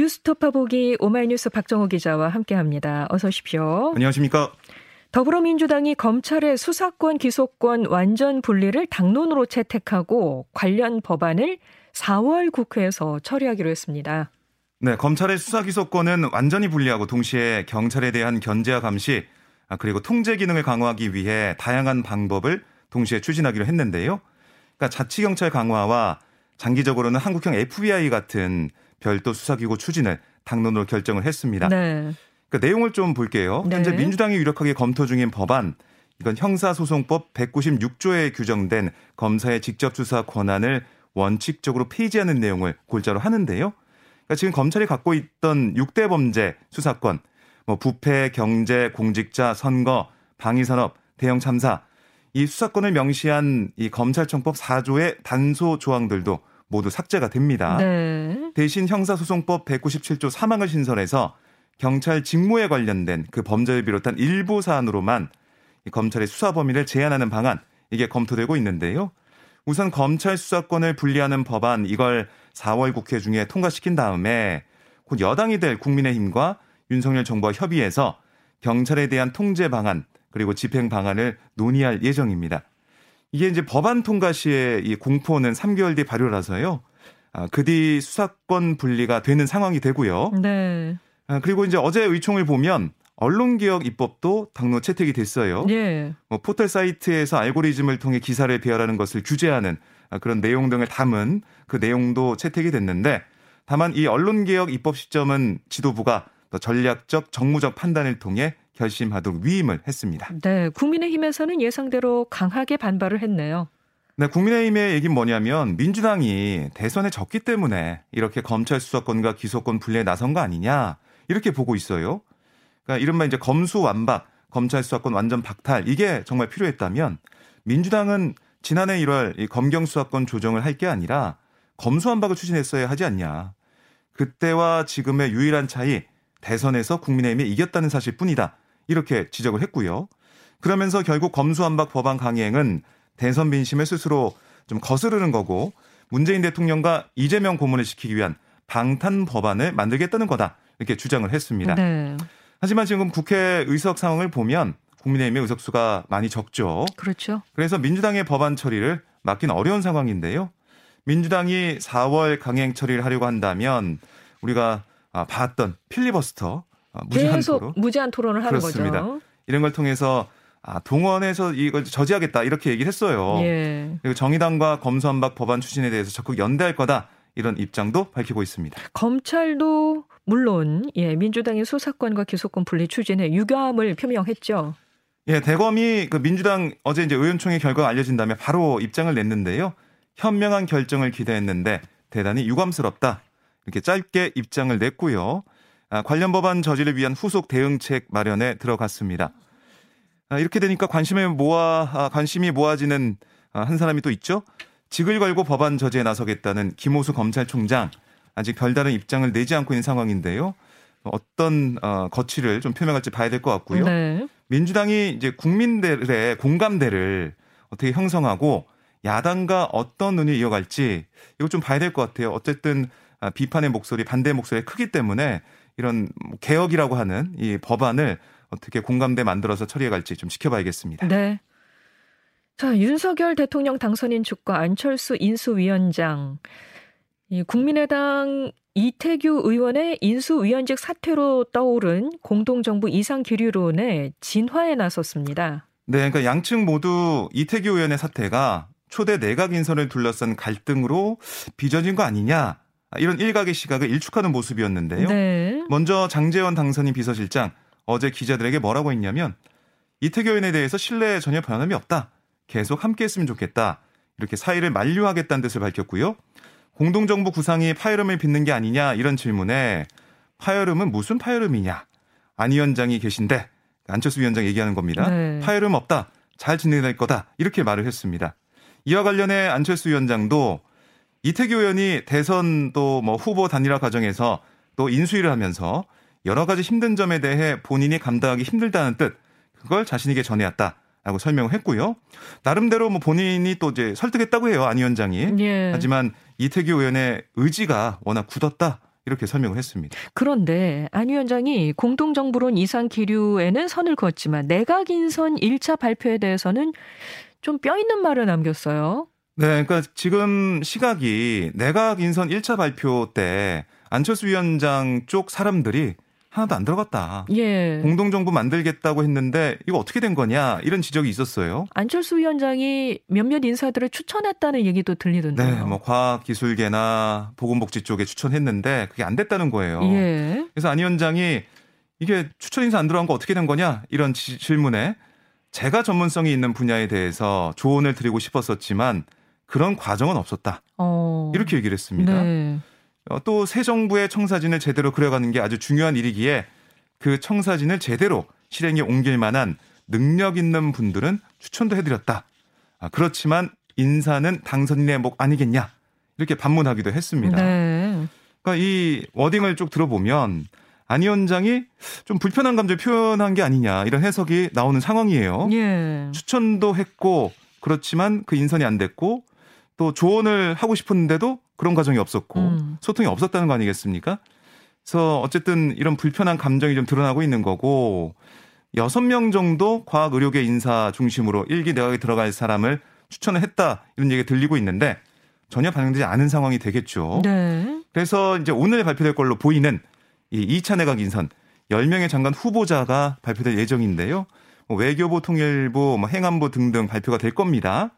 뉴스토파 보기 오마이뉴스 박정호 기자와 함께합니다. 어서 오십시오. 안녕하십니까? 더불어민주당이 검찰의 수사권 기소권 완전 분리를 당론으로 채택하고 관련 법안을 4월 국회에서 처리하기로 했습니다. 네, 검찰의 수사 기소권은 완전히 분리하고 동시에 경찰에 대한 견제와 감시 아, 그리고 통제 기능을 강화하기 위해 다양한 방법을 동시에 추진하기로 했는데요. 그러니까 자치경찰 강화와 장기적으로는 한국형 FBI 같은 별도 수사기구 추진을 당론으로 결정을 했습니다. 네. 그 내용을 좀 볼게요. 네. 현재 민주당이 유력하게 검토 중인 법안 이건 형사소송법 196조에 규정된 검사의 직접 수사 권한을 원칙적으로 폐지하는 내용을 골자로 하는데요. 그러니까 지금 검찰이 갖고 있던 6대 범죄 수사권, 뭐 부패, 경제, 공직자, 선거, 방위산업, 대형 참사 이 수사권을 명시한 이 검찰청법 4조의 단소 조항들도 모두 삭제가 됩니다. 네. 대신 형사소송법 197조 3항을 신설해서 경찰 직무에 관련된 그 범죄를 비롯한 일부 사안으로만 검찰의 수사 범위를 제한하는 방안 이게 검토되고 있는데요. 우선 검찰 수사권을 분리하는 법안 이걸 4월 국회 중에 통과시킨 다음에 곧 여당이 될 국민의힘과 윤석열 정부와 협의해서 경찰에 대한 통제 방안 그리고 집행 방안을 논의할 예정입니다. 이게 이제 법안 통과 시에 이 공포는 3개월 뒤 발효라서요. 아, 그 뒤 수사권 분리가 되는 상황이 되고요. 네. 아, 그리고 이제 어제 의총을 보면 언론개혁 입법도 당로 채택이 됐어요. 예. 뭐 포털 사이트에서 알고리즘을 통해 기사를 배열하는 것을 규제하는 아, 그런 내용 등을 담은 그 내용도 채택이 됐는데 다만 이 언론개혁 입법 시점은 지도부가 전략적 정무적 판단을 통해 결심하도록 위임을 했습니다. 네, 국민의힘에서는 예상대로 강하게 반발을 했네요. 네, 국민의힘의 얘기는 뭐냐면 민주당이 대선에 졌기 때문에 이렇게 검찰 수사권과 기소권 분리에 나선 거 아니냐 이렇게 보고 있어요. 그러니까 이른바 이제 검수 완박, 검찰 수사권 완전 박탈 이게 정말 필요했다면 민주당은 지난해 1월 이 검경 수사권 조정을 할 게 아니라 검수 완박을 추진했어야 하지 않냐. 그때와 지금의 유일한 차이 대선에서 국민의힘이 이겼다는 사실뿐이다. 이렇게 지적을 했고요. 그러면서 결국 검수완박 법안 강행은 대선 민심을 스스로 좀 거스르는 거고 문재인 대통령과 이재명 고문을 시키기 위한 방탄 법안을 만들겠다는 거다. 이렇게 주장을 했습니다. 네. 하지만 지금 국회 의석 상황을 보면 국민의힘의 의석수가 많이 적죠. 그렇죠. 그래서 민주당의 법안 처리를 막긴 어려운 상황인데요. 민주당이 4월 강행 처리를 하려고 한다면 우리가 봤던 필리버스터 아, 무제한 토론. 무제한 토론을 하는 그렇습니다. 거죠. 이런 걸 통해서 아, 동원해서 이걸 저지하겠다 이렇게 얘기를 했어요. 예. 그리고 정의당과 검수한박 법안 추진에 대해서 적극 연대할 거다 이런 입장도 밝히고 있습니다. 검찰도 물론 예, 민주당의 수사권과 기소권 분리 추진에 유감을 표명했죠. 예, 대검이 그 민주당 어제 이제 의원총회 결과가 알려진 다음에 바로 입장을 냈는데요. 현명한 결정을 기대했는데 대단히 유감스럽다. 이렇게 짧게 입장을 냈고요. 아, 관련 법안 저지를 위한 후속 대응책 마련에 들어갔습니다. 아, 이렇게 되니까 관심을 모아 아, 관심이 모아지는 한 사람이 또 있죠. 직을 걸고 법안 저지에 나서겠다는 김호수 검찰총장 아직 별다른 입장을 내지 않고 있는 상황인데요. 어떤 어, 거취를 좀 표명할지 봐야 될 것 같고요. 네. 민주당이 이제 국민들의 공감대를 어떻게 형성하고 야당과 어떤 논의 이어갈지 이거 좀 봐야 될 것 같아요. 어쨌든 비판의 목소리, 반대 목소리가 크기 때문에 이런 개혁이라고 하는 이 법안을 어떻게 공감대 만들어서 처리해 갈지 좀 지켜봐야겠습니다. 네. 자, 윤석열 대통령 당선인 측과 안철수 인수위원장, 이 국민의당 이태규 의원의 인수위원직 사퇴로 떠오른 공동정부 이상 기류론의 진화에 나섰습니다. 네, 그러니까 양측 모두 이태규 의원의 사퇴가 초대 내각 인선을 둘러싼 갈등으로 빚어진 거 아니냐 이런 일각의 시각을 일축하는 모습이었는데요. 네. 먼저 장재원 당선인 비서실장 어제 기자들에게 뭐라고 했냐면 이태규 의원에 대해서 신뢰에 전혀 변함이 없다. 계속 함께 했으면 좋겠다. 이렇게 사의를 만류하겠다는 뜻을 밝혔고요. 공동정부 구상이 파열음을 빚는 게 아니냐 이런 질문에 파열음은 무슨 파열음이냐. 안 위원장이 계신데 안철수 위원장 얘기하는 겁니다. 네. 파열음 없다. 잘 진행될 거다. 이렇게 말을 했습니다. 이와 관련해 안철수 위원장도 이태규 의원이 대선 또 뭐 후보 단일화 과정에서 또 인수위를 하면서 여러 가지 힘든 점에 대해 본인이 감당하기 힘들다는 뜻 그걸 자신에게 전해왔다. 라고 설명을 했고요. 나름대로 뭐 본인이 또 이제 설득했다고 해요. 안 위원장이. 예. 하지만 이태규 의원의 의지가 워낙 굳었다. 이렇게 설명을 했습니다. 그런데 안 위원장이 공동정부론 이상 기류에는 선을 그었지만 내각 인선 1차 발표에 대해서는 좀 뼈 있는 말을 남겼어요. 네, 그러니까 지금 시각이 내각 인선 1차 발표 때 안철수 위원장 쪽 사람들이 하나도 안 들어갔다. 예. 공동정부 만들겠다고 했는데 이거 어떻게 된 거냐 이런 지적이 있었어요. 안철수 위원장이 몇몇 인사들을 추천했다는 얘기도 들리던데요. 네, 뭐 과학기술계나 보건복지 쪽에 추천했는데 그게 안 됐다는 거예요. 예. 그래서 안 위원장이 이게 추천 인사 안 들어간 거 어떻게 된 거냐 이런 지, 질문에 제가 전문성이 있는 분야에 대해서 조언을 드리고 싶었었지만 그런 과정은 없었다. 어. 이렇게 얘기를 했습니다. 네. 어, 또새 정부의 청사진을 제대로 그려가는 게 아주 중요한 일이기에 그 청사진을 제대로 실행에 옮길 만한 능력 있는 분들은 추천도 해드렸다. 아, 그렇지만 인사는 당선인의 목 아니겠냐 이렇게 반문하기도 했습니다. 네. 그러니까 이 워딩을 쭉 들어보면 안 위원장이 좀 불편한 감정을 표현한 게 아니냐 이런 해석이 나오는 상황이에요. 예. 추천도 했고 그렇지만 그 인선이 안 됐고 또 조언을 하고 싶었는데도 그런 과정이 없었고 음. 소통이 없었다는 거 아니겠습니까? 그래서 어쨌든 이런 불편한 감정이 좀 드러나고 있는 거고 여섯 명 정도 과학 의료계 인사 중심으로 일기 내각에 들어갈 사람을 추천을 했다 이런 얘기가 들리고 있는데 전혀 반영되지 않은 상황이 되겠죠. 네. 그래서 이제 오늘 발표될 걸로 보이는 이 2차 내각 인선 10명의 장관 후보자가 발표될 예정인데요. 뭐 외교부, 통일부, 뭐 행안부 등등 발표가 될 겁니다.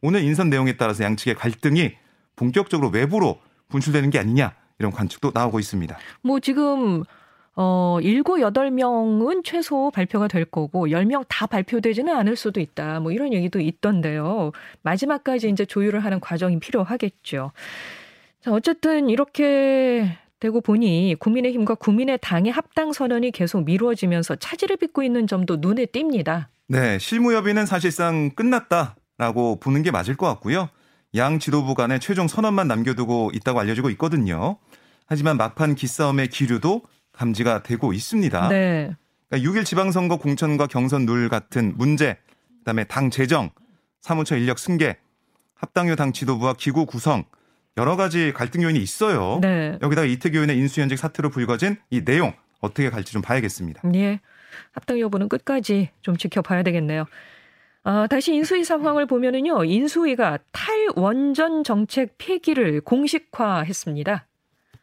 오늘 인선 내용에 따라서 양측의 갈등이 본격적으로 외부로 분출되는 게 아니냐 이런 관측도 나오고 있습니다. 뭐 지금 어, 7, 8명은 최소 발표가 될 거고 10명 다 발표되지는 않을 수도 있다. 뭐 이런 얘기도 있던데요. 마지막까지 이제 조율을 하는 과정이 필요하겠죠. 자, 어쨌든 이렇게 되고 보니 국민의힘과 국민의당의 합당 선언이 계속 미루어지면서 차질을 빚고 있는 점도 눈에 띕니다. 네, 실무협의는 사실상 끝났다라고 보는 게 맞을 것 같고요. 양 지도부 간의 최종 선언만 남겨두고 있다고 알려지고 있거든요. 하지만 막판 기싸움의 기류도 감지가 되고 있습니다. 네. 그러니까 6일 지방선거 공천과 경선 룰 같은 문제, 그다음에 당 재정, 사무처 인력 승계, 합당요 당 지도부와 기구 구성 여러 가지 갈등 요인이 있어요. 네. 여기다가 이태규 의원의 인수위원직 사태로 불거진 이 내용 어떻게 갈지 좀 봐야겠습니다. 예. 합당 여부는 끝까지 좀 지켜봐야 되겠네요. 아, 다시 인수위 상황을 보면은요, 인수위가 탈원전 정책 폐기를 공식화했습니다.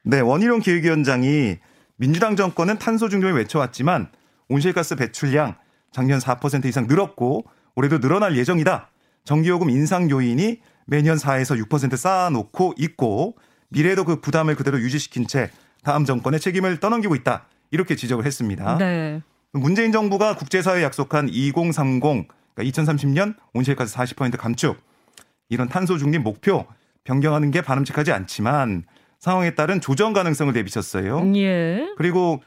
네, 원희룡 기획위원장이 민주당 정권은 탄소 중립을 외쳐왔지만 온실가스 배출량 작년 4% 이상 늘었고 올해도 늘어날 예정이다. 전기요금 인상 요인이 매년 4에서 6% 쌓아놓고 있고 미래에도 그 부담을 그대로 유지시킨 채 다음 정권의 책임을 떠넘기고 있다. 이렇게 지적을 했습니다. 네. 문재인 정부가 국제사회에 약속한 2030, 그러니까 2030년 온실가스 40% 감축 이런 탄소 중립 목표 변경하는 게 바람직하지 않지만 상황에 따른 조정 가능성을 내비쳤어요. 예. 그리고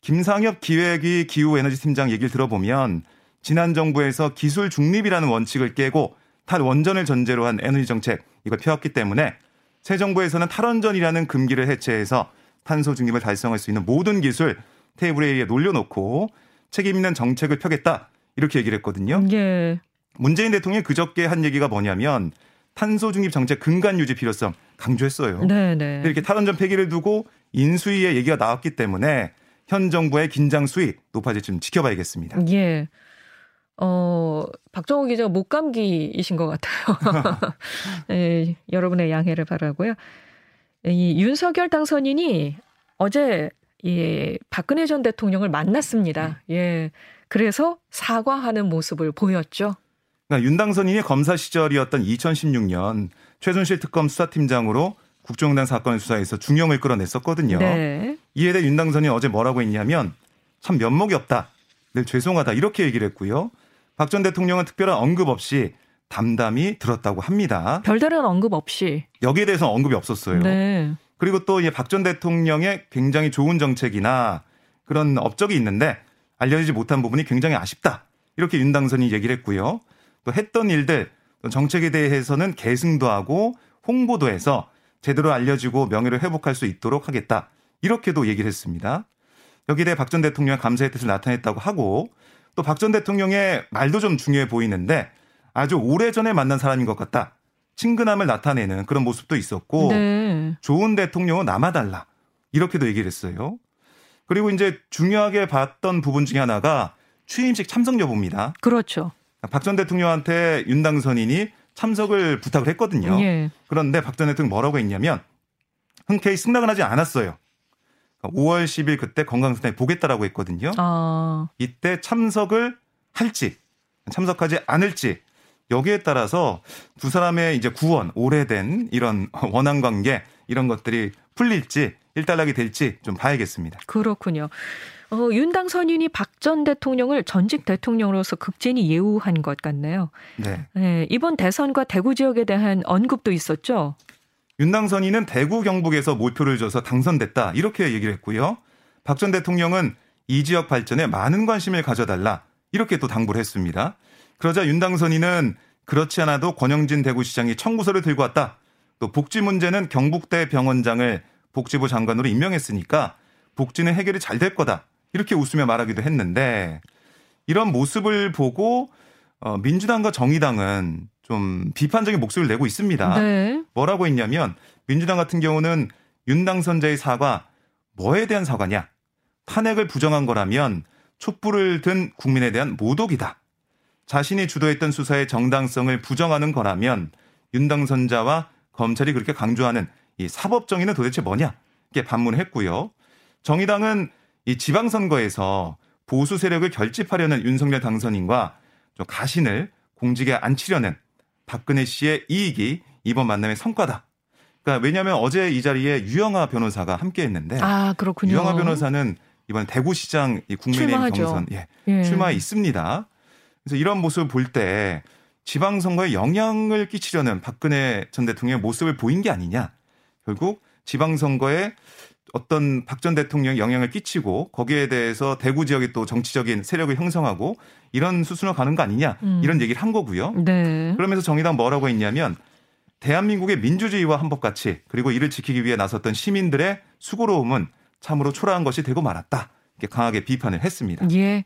김상엽 기획위 기후에너지 팀장 얘기를 들어보면 지난 정부에서 기술 중립이라는 원칙을 깨고 탈원전을 전제로 한 에너지 정책 이걸 펴왔기 때문에 새 정부에서는 탈원전이라는 금기를 해체해서 탄소 중립을 달성할 수 있는 모든 기술 테이블 A에 놀려놓고 책임 있는 정책을 펴겠다 이렇게 얘기를 했거든요. 예. 문재인 대통령이 그저께 한 얘기가 뭐냐면 탄소 중립 정책 근간 유지 필요성 강조했어요. 네네. 이렇게 탈원전 폐기를 두고 인수위의 얘기가 나왔기 때문에 현 정부의 긴장 수위 높아질지 좀 지켜봐야겠습니다. 예. 어, 박정호 기자 목감기이신 것 같아요. 예, 여러분의 양해를 바라고요. 이 윤석열 당선인이 어제 이 박근혜 전 대통령을 만났습니다. 예. 그래서 사과하는 모습을 보였죠. 그러니까 윤 당선인이 검사 시절이었던 2016년 최순실 특검 수사팀장으로 국정농단 사건을 수사해서 중형을 끌어냈었거든요. 네. 이에 대해 윤 당선인이 어제 뭐라고 했냐면 참 면목이 없다. 늘 죄송하다. 이렇게 얘기를 했고요. 박 전 대통령은 특별한 언급 없이 담담히 들었다고 합니다. 별다른 언급 없이. 여기에 대해서 언급이 없었어요. 네. 그리고 또 박전 대통령의 굉장히 좋은 정책이나 그런 업적이 있는데 알려지지 못한 부분이 굉장히 아쉽다. 이렇게 윤 당선인이 얘기를 했고요. 또 했던 일들, 또 정책에 대해서는 계승도 하고 홍보도 해서 제대로 알려지고 명예를 회복할 수 있도록 하겠다. 이렇게도 얘기를 했습니다. 여기에 대해 박 전 대통령 감사의 뜻을 나타냈다고 하고 또 박 전 대통령의 말도 좀 중요해 보이는데 아주 오래전에 만난 사람인 것 같다. 친근함을 나타내는 그런 모습도 있었고 네. 좋은 대통령은 남아달라. 이렇게도 얘기를 했어요. 그리고 이제 중요하게 봤던 부분 중에 하나가 취임식 참석 여부입니다. 그렇죠. 박 전 대통령한테 윤 당선인이 참석을 부탁을 했거든요. 예. 그런데 박 전 대통령 뭐라고 했냐면 흔쾌히 승낙은 하지 않았어요. 5월 10일 그때 건강상태 보겠다라고 했거든요. 아. 이때 참석을 할지 참석하지 않을지 여기에 따라서 두 사람의 이제 구원 오래된 이런 원한 관계 이런 것들이 풀릴지 일단락이 될지 좀 봐야겠습니다. 그렇군요. 어, 윤당 선인이 박 전 대통령을 전직 대통령으로서 극진히 예우한 것 같네요. 네. 네. 이번 대선과 대구 지역에 대한 언급도 있었죠. 윤당 선인은 대구 경북에서 몰표를 줘서 당선됐다 이렇게 얘기를 했고요. 박 전 대통령은 이 지역 발전에 많은 관심을 가져달라 이렇게 또 당부를 했습니다. 그러자 윤당 선인은 그렇지 않아도 권영진 대구시장이 청구서를 들고 왔다. 또 복지 문제는 경북대 병원장을 복지부 장관으로 임명했으니까 복지는 해결이 잘 될 거다. 이렇게 웃으며 말하기도 했는데 이런 모습을 보고 어, 민주당과 정의당은 좀 비판적인 목소리를 내고 있습니다. 네. 뭐라고 했냐면 민주당 같은 경우는 윤 당선자의 사과 뭐에 대한 사과냐? 탄핵을 부정한 거라면 촛불을 든 국민에 대한 모독이다. 자신이 주도했던 수사의 정당성을 부정하는 거라면 윤 당선자와 검찰이 그렇게 강조하는 이 사법 정의는 도대체 뭐냐? 이렇게 반문했고요. 정의당은 이 지방선거에서 보수 세력을 결집하려는 윤석열 당선인과 좀 가신을 공직에 앉히려는 박근혜 씨의 이익이 이번 만남의 성과다. 그러니까 왜냐하면 어제 이 자리에 유영아 변호사가 함께했는데 아 그렇군요. 유영아 변호사는 이번 대구시장 국민의힘 경선 예, 예. 출마에 있습니다. 그래서 이런 모습을 볼 때 지방선거에 영향을 끼치려는 박근혜 전 대통령의 모습을 보인 게 아니냐. 결국 지방선거에 어떤 박 전 대통령이 영향을 끼치고 거기에 대해서 대구 지역이 또 정치적인 세력을 형성하고 이런 수순으로 가는 거 아니냐 음. 이런 얘기를 한 거고요. 네. 그러면서 정의당 뭐라고 했냐면 대한민국의 민주주의와 헌법 가치 그리고 이를 지키기 위해 나섰던 시민들의 수고로움은 참으로 초라한 것이 되고 말았다. 이렇게 강하게 비판을 했습니다. 예.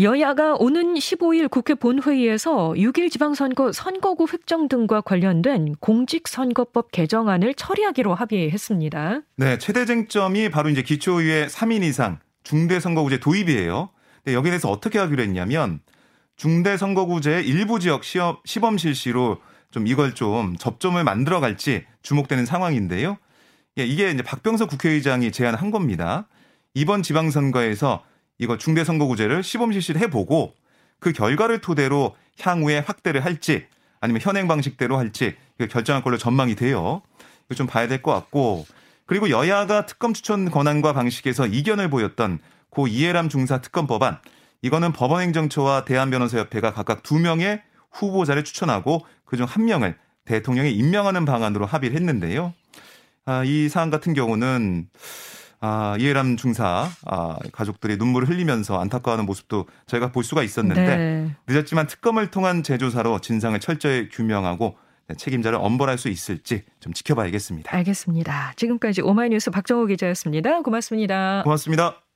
여야가 오는 15일 국회 본회의에서 6일 지방선거 선거구 획정 등과 관련된 공직선거법 개정안을 처리하기로 합의했습니다. 네, 최대 쟁점이 바로 이제 기초의회 3인 이상 중대선거구제 도입이에요. 근데 여기에 대해서 어떻게 하기로 했냐면 중대선거구제 일부 지역 시험, 시범 실시로 좀 이걸 좀 접점을 만들어 갈지 주목되는 상황인데요. 예, 이게 이제 박병석 국회의장이 제안한 겁니다. 이번 지방선거에서 이거 중대선거구제를 시범 실시를 해보고 그 결과를 토대로 향후에 확대를 할지 아니면 현행 방식대로 할지 결정할 걸로 전망이 돼요. 이거 좀 봐야 될 것 같고 그리고 여야가 특검 추천 권한과 방식에서 이견을 보였던 고 이해람 중사 특검 법안 이거는 법원행정처와 대한변호사협회가 각각 두 명의 후보자를 추천하고 그중 한 명을 대통령이 임명하는 방안으로 합의를 했는데요. 아, 이 사안 같은 경우는 아, 이해람 중사 아, 가족들이 눈물을 흘리면서 안타까워하는 모습도 저희가 볼 수가 있었는데 네. 늦었지만 특검을 통한 재조사로 진상을 철저히 규명하고 책임자를 엄벌할 수 있을지 좀 지켜봐야겠습니다. 알겠습니다. 지금까지 오마이뉴스 박정호 기자였습니다. 고맙습니다. 고맙습니다.